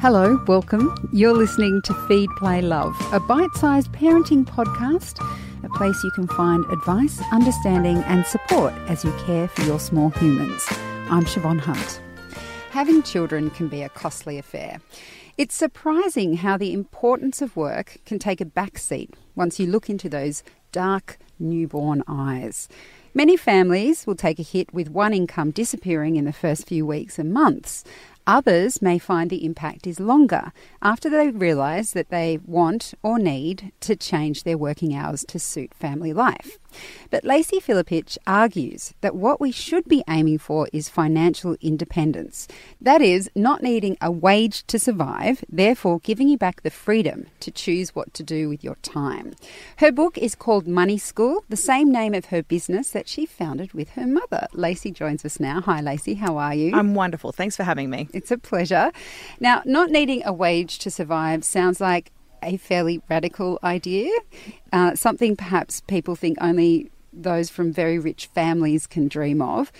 Hello, welcome. You're listening to Feed, Play, Love, a bite sized parenting podcast, a place you can find advice, understanding, and support as you care for your small humans. I'm Siobhan Hunt. Having children can be a costly affair. It's surprising how the importance of work can take a backseat once you look into those dark newborn eyes. Many families will take a hit with one income disappearing in the first few weeks and months. Others may find the impact is longer after they realise that they want or need to change their working hours to suit family life. But Lacey Filipich argues that what we should be aiming for is financial independence. That is, not needing a wage to survive, therefore giving you back the freedom to choose what to do with your time. Her book is called Money School, the same name of her business that she founded with her mother. Lacey joins us now. Hi, Lacey. How are you? I'm wonderful. Thanks for having me. It's a pleasure. Now, not needing a wage to survive sounds like a fairly radical idea, uh, something perhaps people think only those from very rich families can dream of.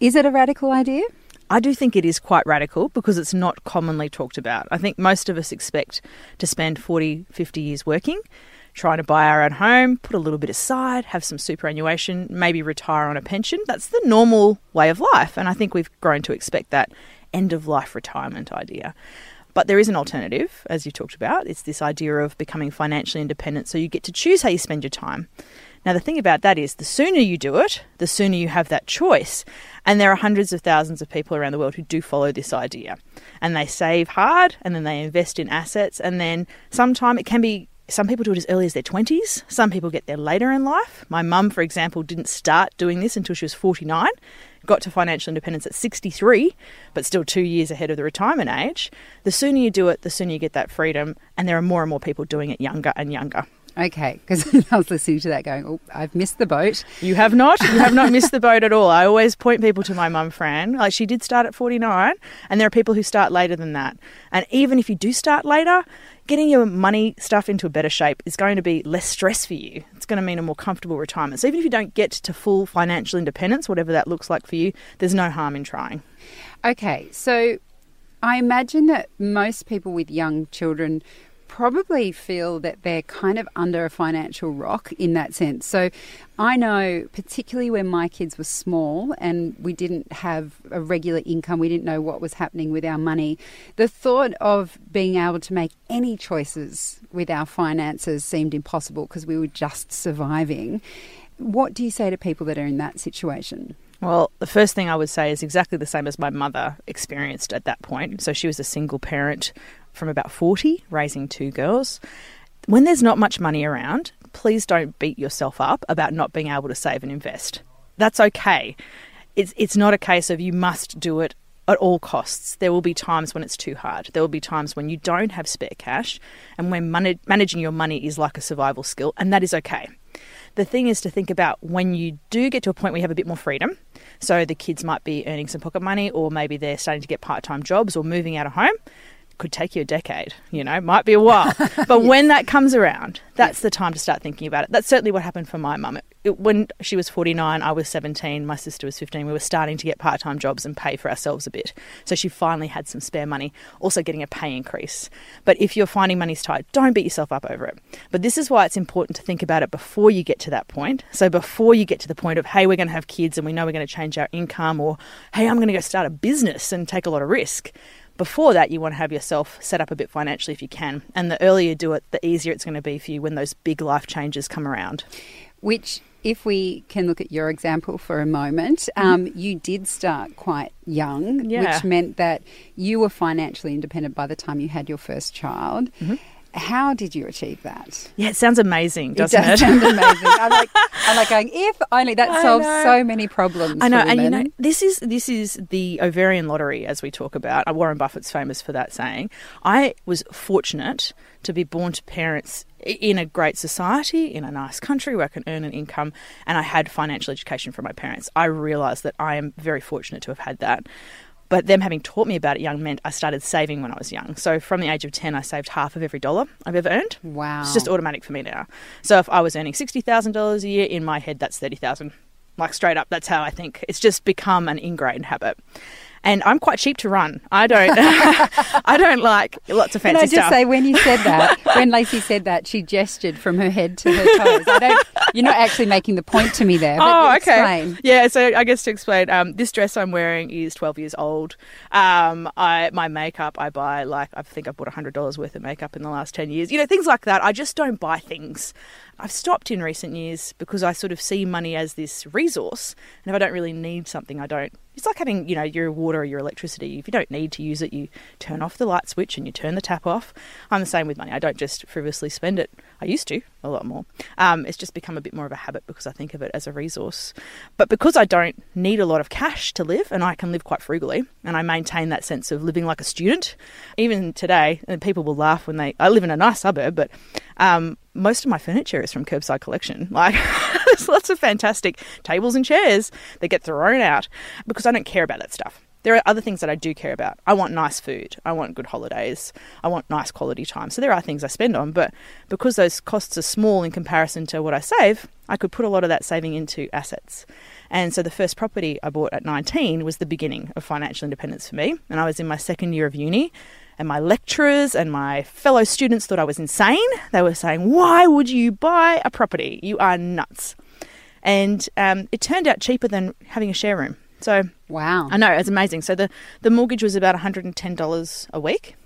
Is it a radical idea? I do think it is quite radical because it's not commonly talked about. I think most of us expect to spend 40, 50 years working, trying to buy our own home, put a little bit aside, have some superannuation, maybe retire on a pension. That's the normal way of life. And I think we've grown to expect that end of life retirement idea. But there is an alternative, as you talked about. It's this idea of becoming financially independent so you get to choose how you spend your time. Now, the thing about that is the sooner you do it, the sooner you have that choice. And there are hundreds of thousands of people around the world who do follow this idea. And they save hard and then they invest in assets. And then sometime it can be some people do it as early as their 20s, some people get there later in life. My mum, for example, didn't start doing this until she was 49, got to financial independence at 63, but still two years ahead of the retirement age. The sooner you do it, the sooner you get that freedom, and there are more and more people doing it younger and younger. Okay, because I was listening to that going, oh, I've missed the boat. You have not. You have not missed the boat at all. I always point people to my mum, Fran. Like, she did start at 49, and there are people who start later than that. And even if you do start later, getting your money stuff into a better shape is going to be less stress for you. It's going to mean a more comfortable retirement. So even if you don't get to full financial independence, whatever that looks like for you, there's no harm in trying. Okay, so I imagine that most people with young children probably feel that they're kind of under a financial rock in that sense. So I know, particularly when my kids were small and we didn't have a regular income, we didn't know what was happening with our money, the thought of being able to make any choices with our finances seemed impossible because we were just surviving. What do you say to people that are in that situation? Well, the first thing I would say is exactly the same as my mother experienced at that point. So she was a single parent from about 40, raising two girls. When there's not much money around, please don't beat yourself up about not being able to save and invest. That's okay. It's, it's not a case of you must do it at all costs. There will be times when it's too hard. There will be times when you don't have spare cash and when money, managing your money is like a survival skill, and that is okay. The thing is to think about when you do get to a point where you have a bit more freedom. So the kids might be earning some pocket money, or maybe they're starting to get part time jobs or moving out of home could take you a decade, you know, might be a while. But yes. when that comes around, that's the time to start thinking about it. That's certainly what happened for my mum. When she was 49, I was 17, my sister was 15. We were starting to get part time jobs and pay for ourselves a bit. So she finally had some spare money, also getting a pay increase. But if you're finding money's tight, don't beat yourself up over it. But this is why it's important to think about it before you get to that point. So before you get to the point of, hey, we're going to have kids and we know we're going to change our income, or hey, I'm going to go start a business and take a lot of risk before that, you want to have yourself set up a bit financially if you can. And the earlier you do it, the easier it's going to be for you when those big life changes come around. Which, if we can look at your example for a moment, mm-hmm. um, you did start quite young, yeah. which meant that you were financially independent by the time you had your first child. Mm-hmm. How did you achieve that? Yeah, it sounds amazing, doesn't it? Does it? sound amazing. I'm like, I'm like going, if only that solves so many problems. I know, and you know, this is this is the ovarian lottery, as we talk about. Uh, Warren Buffett's famous for that saying. I was fortunate to be born to parents in a great society, in a nice country where I can earn an income, and I had financial education from my parents. I realised that I am very fortunate to have had that. But them having taught me about it young meant I started saving when I was young. So from the age of 10, I saved half of every dollar I've ever earned. Wow. It's just automatic for me now. So if I was earning $60,000 a year, in my head, that's 30000 Like straight up, that's how I think. It's just become an ingrained habit. And I'm quite cheap to run. I don't. I don't like lots of fancy stuff. Can I just stuff. say, when you said that, when Lacey said that, she gestured from her head to her toes. I don't. You're not actually making the point to me there. But oh, okay. explain. Yeah, so I guess to explain, um, this dress I'm wearing is 12 years old. Um, I my makeup I buy like I think I've bought hundred dollars worth of makeup in the last 10 years. You know things like that. I just don't buy things. I've stopped in recent years because I sort of see money as this resource, and if I don't really need something, I don't. It's like having, you know, your water or your electricity. If you don't need to use it, you turn off the light switch and you turn the tap off. I'm the same with money. I don't just frivolously spend it. I used to a lot more. Um, it's just become a bit more of a habit because I think of it as a resource. But because I don't need a lot of cash to live and I can live quite frugally and I maintain that sense of living like a student, even today, and people will laugh when they. I live in a nice suburb, but um, most of my furniture is from curbside collection. Like, there's lots of fantastic tables and chairs that get thrown out because I don't care about that stuff. There are other things that I do care about. I want nice food. I want good holidays. I want nice quality time. So there are things I spend on, but because those costs are small in comparison to what I save, I could put a lot of that saving into assets. And so the first property I bought at 19 was the beginning of financial independence for me. And I was in my second year of uni and my lecturers and my fellow students thought I was insane. They were saying, Why would you buy a property? You are nuts. And um, it turned out cheaper than having a share room. So Wow. I know, it's amazing. So the, the mortgage was about $110 a week.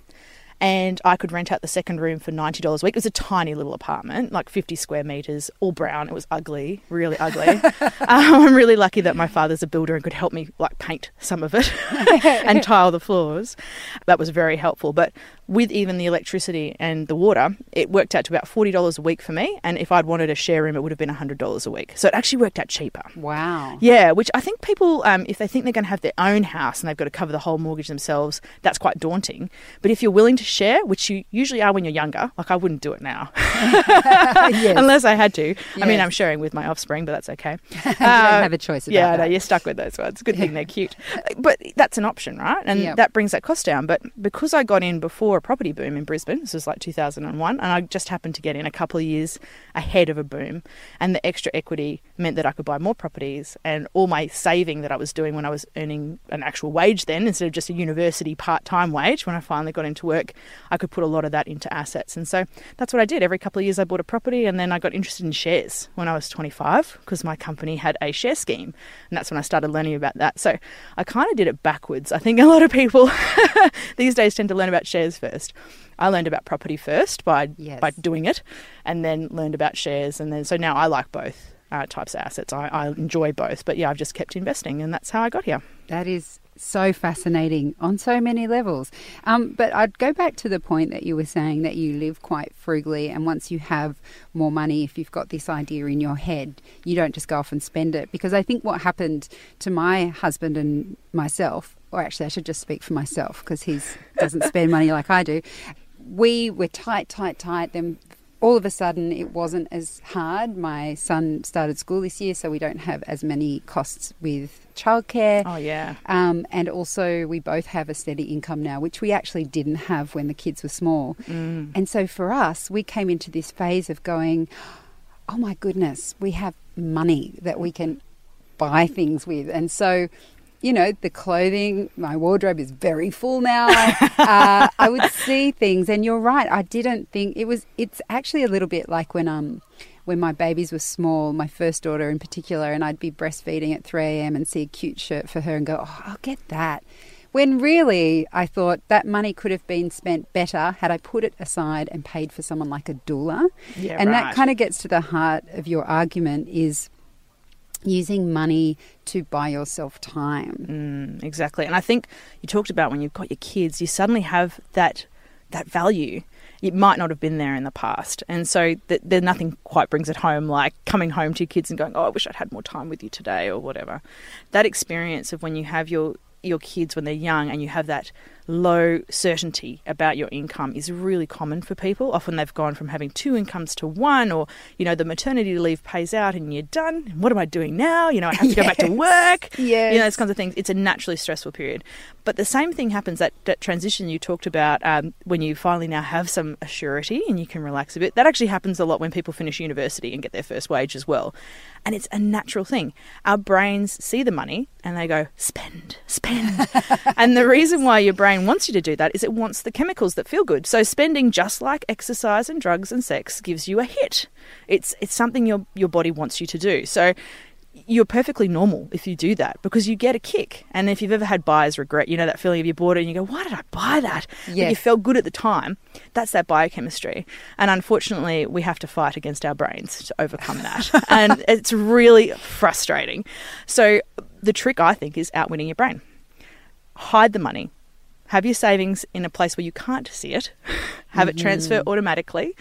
And I could rent out the second room for $90 a week. It was a tiny little apartment, like 50 square metres, all brown. It was ugly, really ugly. um, I'm really lucky that my father's a builder and could help me like paint some of it and tile the floors. That was very helpful. But with even the electricity and the water, it worked out to about $40 a week for me. And if I'd wanted a share room, it would have been $100 a week. So it actually worked out cheaper. Wow. Yeah, which I think people, um, if they think they're going to have their own house and they've got to cover the whole mortgage themselves, that's quite daunting. But if you're willing to share, which you usually are when you're younger, like I wouldn't do it now, yes. unless I had to. I mean, I'm sharing with my offspring, but that's okay. you don't uh, have a choice about yeah, that. no, you're stuck with those ones. Good thing they're cute. Uh, but that's an option, right? And Yep. that brings that cost down. But because I got in before a property boom in Brisbane, this was like 2001, and I just happened to get in a couple of years ahead of a boom, and the extra equity meant that I could buy more properties, and all my saving that I was doing when I was earning an actual wage then, instead of just a university part time wage, when I finally got into work, I could put a lot of that into assets. And so that's what I did. Every couple of years, I bought a property, and then I got interested in shares when I was 25 because my company had a share scheme. And that's when I started learning about that. So I kind of did it backwards. I think a lot of people these days tend to learn about shares first. I learned about property first by Yes. by doing it, and then learned about shares, and then so now I like both uh, types of assets. I, I enjoy both, but yeah, I've just kept investing, and that's how I got here. That is so fascinating on so many levels. Um, but I'd go back to the point that you were saying that you live quite frugally, and once you have more money, if you've got this idea in your head, you don't just go off and spend it. Because I think what happened to my husband and myself, or actually, I should just speak for myself because he doesn't spend money like I do. We were tight, tight, tight. Then all of a sudden it wasn't as hard. My son started school this year, so we don't have as many costs with childcare. Oh yeah, Um, and also, we both have a steady income now, which we actually didn't have when the kids were small. Mm. And so, for us, we came into this phase of going, oh my goodness, we have money that we can buy things with. And so, you know, the clothing, my wardrobe is very full now. uh, I would see things, and you're right. I didn't think it was. It's actually a little bit like when um when my babies were small, my first daughter in particular, and I'd be breastfeeding at 3 a.m. and see a cute shirt for her and go, oh, I'll get that. When really, I thought that money could have been spent better had I put it aside and paid for someone like a doula. yeah, and right. that kind of gets to the heart of your argument is using money to buy yourself time. Mm, exactly. And I think you talked about when you've got your kids, you suddenly have that that value. It might not have been there in the past, and so th- there nothing quite brings it home like coming home to your kids and going, "Oh, I wish I'd had more time with you today," or whatever. That experience of when you have your your kids when they're young and you have that low certainty about your income is really common for people. Often they've gone from having two incomes to one, or, you know, the maternity leave pays out and you're done. What am I doing now? You know, I have to go back to work. Yeah. You know, those kinds of things. It's a naturally stressful period. But the same thing happens that, that transition you talked about um, when you finally now have some assurity and you can relax a bit. That actually happens a lot when people finish university and get their first wage as well. And it's a natural thing. Our brains see the money and they go, spend, spend. and the reason why your brain wants you to do that is it wants the chemicals that feel good. So spending, just like exercise and drugs and sex, gives you a hit. It's, it's something your, your body wants you to do. So you're perfectly normal if you do that because you get a kick. And if you've ever had buyer's regret, you know that feeling of you bought it and you go, why did I buy that? But you Yes. felt good at the time. That's that biochemistry. And unfortunately, we have to fight against our brains to overcome that. and it's really frustrating. So the trick, I think, is outwitting your brain. Hide the money. Have your savings in a place where you can't see it. Have it mm-hmm. transfer automatically.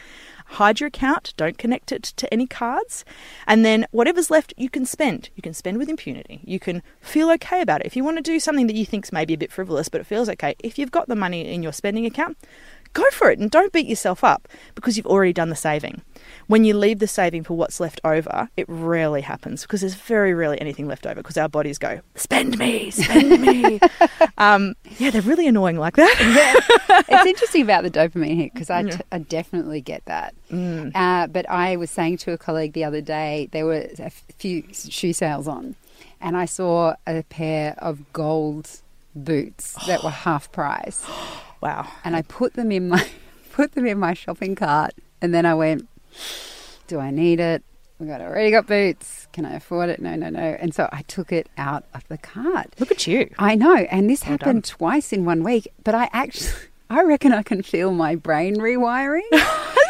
Hide your account. Don't connect it to any cards. And then whatever's left, you can spend. You can spend with impunity. You can feel okay about it. If you want to do something that you think's maybe a bit frivolous, but it feels okay, if you've got the money in your spending account, go for it and don't beat yourself up because you've already done the saving. When you leave the saving for what's left over, it rarely happens because there's very rarely anything left over because our bodies go, spend me, spend me. um, yeah, they're really annoying like that. it's interesting about the dopamine hit because I, t- I definitely get that. Uh, but I was saying to a colleague the other day, there were a few shoe sales on, and I saw a pair of gold boots that were half price, wow. and I put them in my put them in my shopping cart, and then I went, "Do I need it? We got already got boots. Can I afford it? No, no, no." And so I took it out of the cart. Look at you. I know, and this Well happened twice in one week. But I actually, I reckon I can feel my brain rewiring Isn't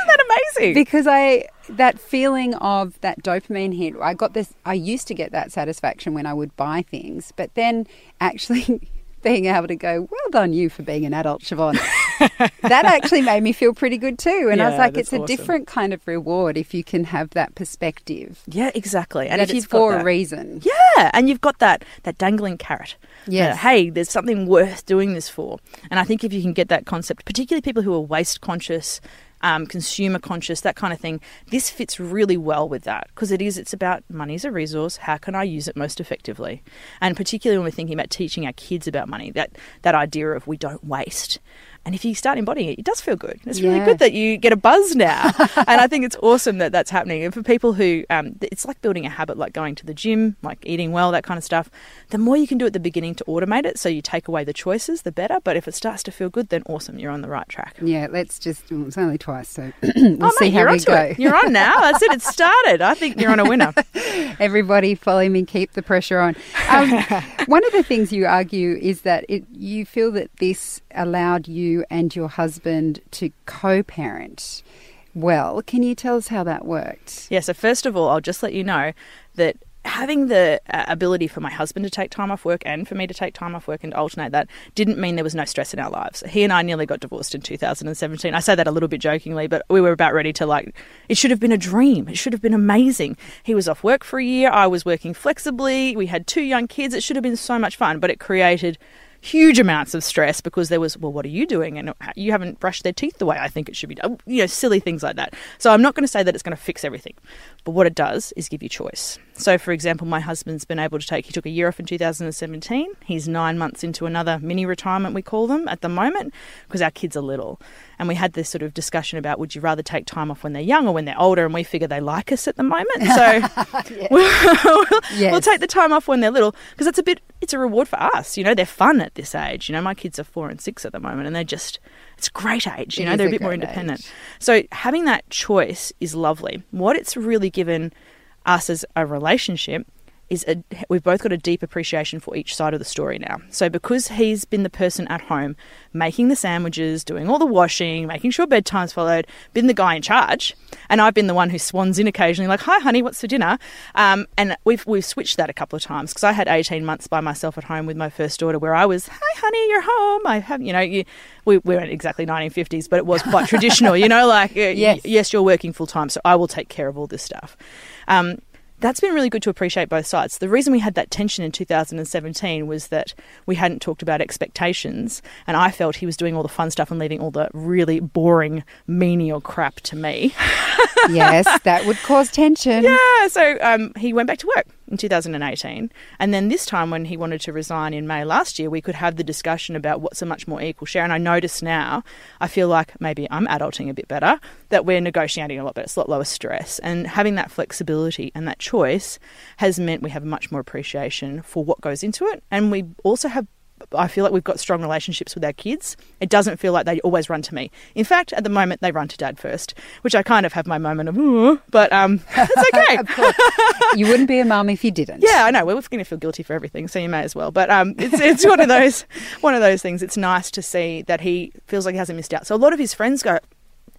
that amazing? because I that feeling of that dopamine hit. I got this. I used to get that satisfaction when I would buy things, but then actually. Being able to go, well done you for being an adult, Siobhan. that actually made me feel pretty good too. And I was like, it's a awesome. different kind of reward if you can have that perspective. yeah, exactly. And if it's for that, a reason. Yeah, and you've got that that dangling carrot. Yeah. hey, there's something worth doing this for. And I think if you can get that concept, particularly people who are waste conscious, um, consumer conscious, that kind of thing, this fits really well with that because it is. It's about money as a resource. How can I use it most effectively? And particularly when we're thinking about teaching our kids about money, that that idea of we don't waste. And if you start embodying it, it does feel good. It's really Yeah. good that you get a buzz now. and I think it's awesome that that's happening. And for people who, um, it's like building a habit, like going to the gym, like eating well, that kind of stuff. The more you can do at the beginning to automate it, so you take away the choices, the better. But if it starts to feel good, then awesome, you're on the right track. Yeah, let's just. Well, it's only twice, so we'll oh, see mate, how we go. it. You're on now. That's it. It started. I think you're on a winner. Everybody, follow me. Keep the pressure on. Um, one of the things you argue is that it, you feel that this allowed you and your husband to co-parent well. Can you tell us how that worked? Yeah, so first of all, I'll just let you know that having the uh, ability for my husband to take time off work and for me to take time off work and alternate that didn't mean there was no stress in our lives. He and I nearly got divorced in 2017. I say that a little bit jokingly, but we were about ready to like, it should have been a dream. It should have been amazing. He was off work for a year. I was working flexibly. We had two young kids. It should have been so much fun, but it created huge amounts of stress because there was, well, what are you doing? And you haven't brushed their teeth the way I think it should be done. You know, silly things like that. So I'm not going to say that it's going to fix everything, but what it does is give you choice. So, for example, my husband's been able to take, he took a year off in 2017. He's nine months into another mini retirement, we call them at the moment, because our kids are little. And we had this sort of discussion about would you rather take time off when they're young or when they're older? And we figure they like us at the moment. So we'll, we'll take the time off when they're little because it's a bit, it's a reward for us. You know, they're fun at this age. You know, my kids are four and six at the moment and they're just, it's a great age. You know, they're a a bit more independent. age. So having that choice is lovely. What it's really given us as a relationship is a, we've both got a deep appreciation for each side of the story now. So because he's been the person at home making the sandwiches, doing all the washing, making sure bedtime's followed, been the guy in charge, and I've been the one who swans in occasionally, like, "Hi, honey, what's for dinner?" Um, and we've we've switched that a couple of times because I had eighteen months by myself at home with my first daughter, where I was, "Hi, honey, you're home." I have, you know, you, we, we weren't exactly nineteen fifties, but it was quite traditional, you know, like, uh, Yes. yes, you're working full time, so I will take care of all this stuff. Um, that's been really good to appreciate both sides. The reason we had that tension in 2017 was that we hadn't talked about expectations, and I felt he was doing all the fun stuff and leaving all the really boring, menial crap to me. yes, that would cause tension. Yeah, so um, he went back to work in 2018. And then this time, when he wanted to resign in May last year, we could have the discussion about what's a much more equal share. And I notice now, I feel like maybe I'm adulting a bit better, that we're negotiating a lot better. It's a lot lower stress. And having that flexibility and that choice has meant we have much more appreciation for what goes into it. And we also have I feel like we've got strong relationships with our kids. It doesn't feel like they always run to me. In fact, at the moment, they run to dad first, which I kind of have my moment of, but um, it's okay. you wouldn't be a mum if you didn't. Yeah, I know. We're going to feel guilty for everything, so you may as well. But um, it's it's one of those one of those things. It's nice to see that he feels like he hasn't missed out. So a lot of his friends go,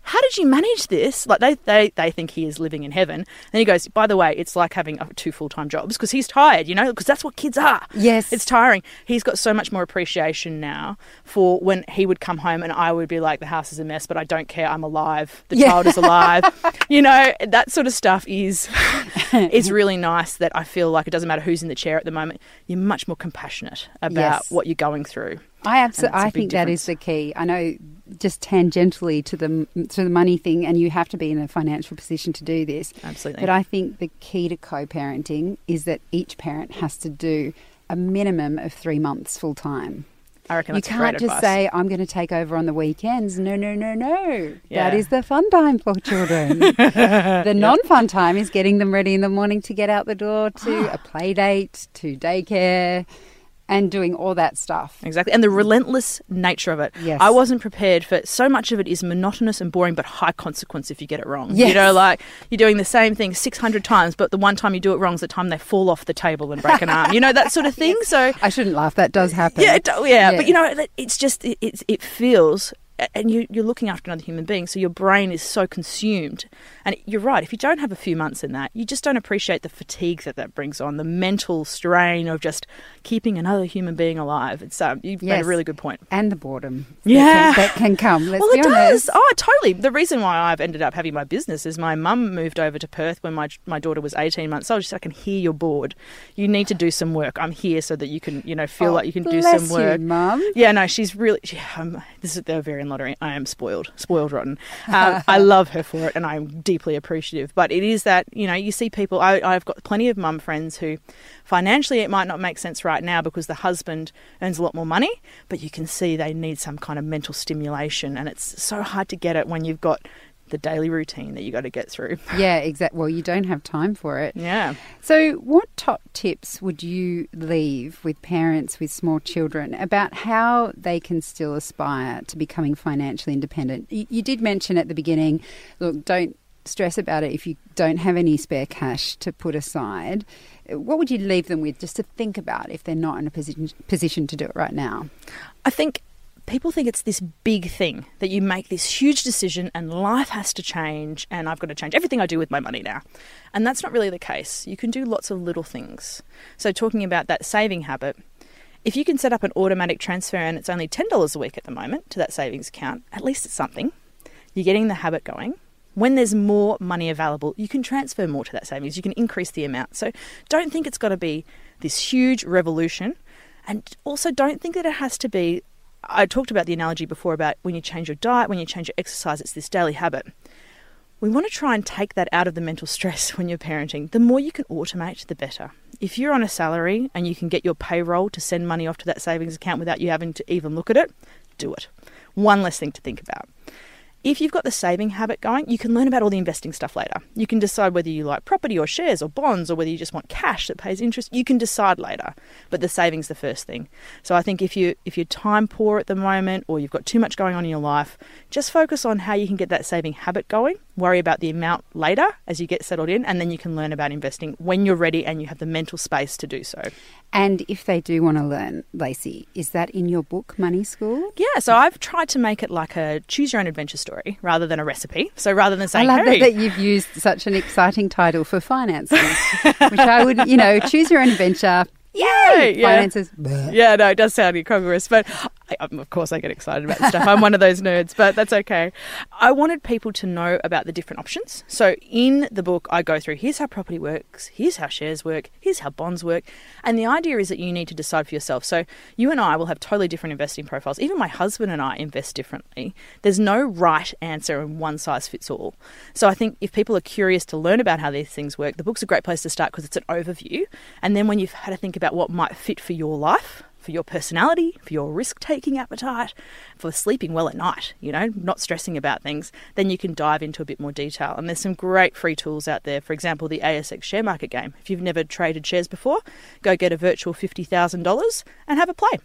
how did you manage this? Like they, they, they think he is living in heaven. And he goes, by the way, it's like having two full time jobs because he's tired, you know, because that's what kids are. Yes. It's tiring. He's got so much more appreciation now for when he would come home and I would be like, the house is a mess, but I don't care. I'm alive. The yeah. child is alive. you know, that sort of stuff is, is really nice that I feel like it doesn't matter who's in the chair at the moment. You're much more compassionate about yes. what you're going through. I absolutely, I think difference. that is the key. I know just tangentially to the to the money thing, and you have to be in a financial position to do this. Absolutely. But I think the key to co-parenting is that each parent has to do a minimum of three months full time. I reckon you can't just advice. say I'm going to take over on the weekends. No, no, no, no. Yeah. That is the fun time for children. the non-fun time is getting them ready in the morning to get out the door to a play date, to daycare and doing all that stuff. Exactly. And the relentless nature of it. Yes. I wasn't prepared for so much of it is monotonous and boring but high consequence if you get it wrong. Yes. You know, like you're doing the same thing 600 times but the one time you do it wrong is the time they fall off the table and break an arm. You know, that sort of thing. yes. So I shouldn't laugh. That does happen. Yeah, yeah, yeah. But you know, it's just it, it, it feels and you, you're looking after another human being, so your brain is so consumed. And you're right, if you don't have a few months in that, you just don't appreciate the fatigue that that brings on, the mental strain of just keeping another human being alive. It's um, you've yes. made a really good point. And the boredom, yeah, that can, that can come. Let's well, it honest. does. Oh, totally. The reason why I've ended up having my business is my mum moved over to Perth when my my daughter was 18 months old. She said, "I can hear you're bored. You need to do some work. I'm here so that you can, you know, feel oh, like you can do some work." You, mum. Yeah, no, she's really. She, um, this is the Lottery. I am spoiled, spoiled rotten. Um, I love her for it, and I'm deeply appreciative. But it is that you know you see people. I, I've got plenty of mum friends who, financially, it might not make sense right now because the husband earns a lot more money, but you can see they need some kind of mental stimulation, and it's so hard to get it when you've got the daily routine that you got to get through. Yeah, exactly. Well, you don't have time for it. Yeah. So, what top tips would you leave with parents with small children about how they can still aspire to becoming financially independent? You, you did mention at the beginning, look, don't stress about it if you don't have any spare cash to put aside. What would you leave them with just to think about if they're not in a position position to do it right now? I think people think it's this big thing that you make this huge decision and life has to change and I've got to change everything I do with my money now. And that's not really the case. You can do lots of little things. So, talking about that saving habit, if you can set up an automatic transfer and it's only $10 a week at the moment to that savings account, at least it's something. You're getting the habit going. When there's more money available, you can transfer more to that savings. You can increase the amount. So don't think it's got to be this huge revolution. And also don't think that it has to be I talked about the analogy before about when you change your diet, when you change your exercise, it's this daily habit. We want to try and take that out of the mental stress when you're parenting. The more you can automate, the better. If you're on a salary and you can get your payroll to send money off to that savings account without you having to even look at it, do it. One less thing to think about. If you've got the saving habit going, you can learn about all the investing stuff later. You can decide whether you like property or shares or bonds or whether you just want cash that pays interest. You can decide later. But the saving's the first thing. So I think if you if you're time poor at the moment or you've got too much going on in your life, just focus on how you can get that saving habit going. Worry about the amount later as you get settled in and then you can learn about investing when you're ready and you have the mental space to do so. And if they do want to learn, Lacey, is that in your book, Money School? Yeah, so I've tried to make it like a choose your own adventure story rather than a recipe. So rather than saying, I love hey, that, that you've used such an exciting title for finances, which I would, you know, choose your own adventure. Yay! Yeah. Finances. Yeah, no, it does sound incongruous, but um, of course, I get excited about stuff. I'm one of those nerds, but that's okay. I wanted people to know about the different options. So in the book, I go through here's how property works, here's how shares work, here's how bonds work. And the idea is that you need to decide for yourself. So you and I will have totally different investing profiles. Even my husband and I invest differently. There's no right answer and one size fits all. So I think if people are curious to learn about how these things work, the book's a great place to start because it's an overview. And then when you've had to think about what might fit for your life, for your personality, for your risk taking appetite, for sleeping well at night, you know, not stressing about things, then you can dive into a bit more detail. And there's some great free tools out there. For example, the ASX share market game. If you've never traded shares before, go get a virtual $50,000 and have a play.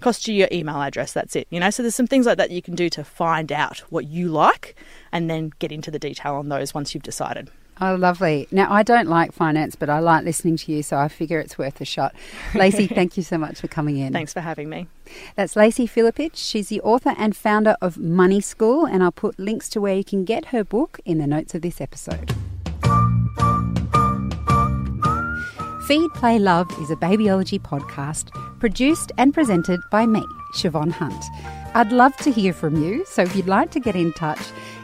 Cost you your email address, that's it. You know, so there's some things like that you can do to find out what you like and then get into the detail on those once you've decided. Oh, lovely. Now, I don't like finance, but I like listening to you, so I figure it's worth a shot. Lacey, thank you so much for coming in. Thanks for having me. That's Lacey Filipich. She's the author and founder of Money School, and I'll put links to where you can get her book in the notes of this episode. Feed, Play, Love is a babyology podcast produced and presented by me, Siobhan Hunt. I'd love to hear from you, so if you'd like to get in touch,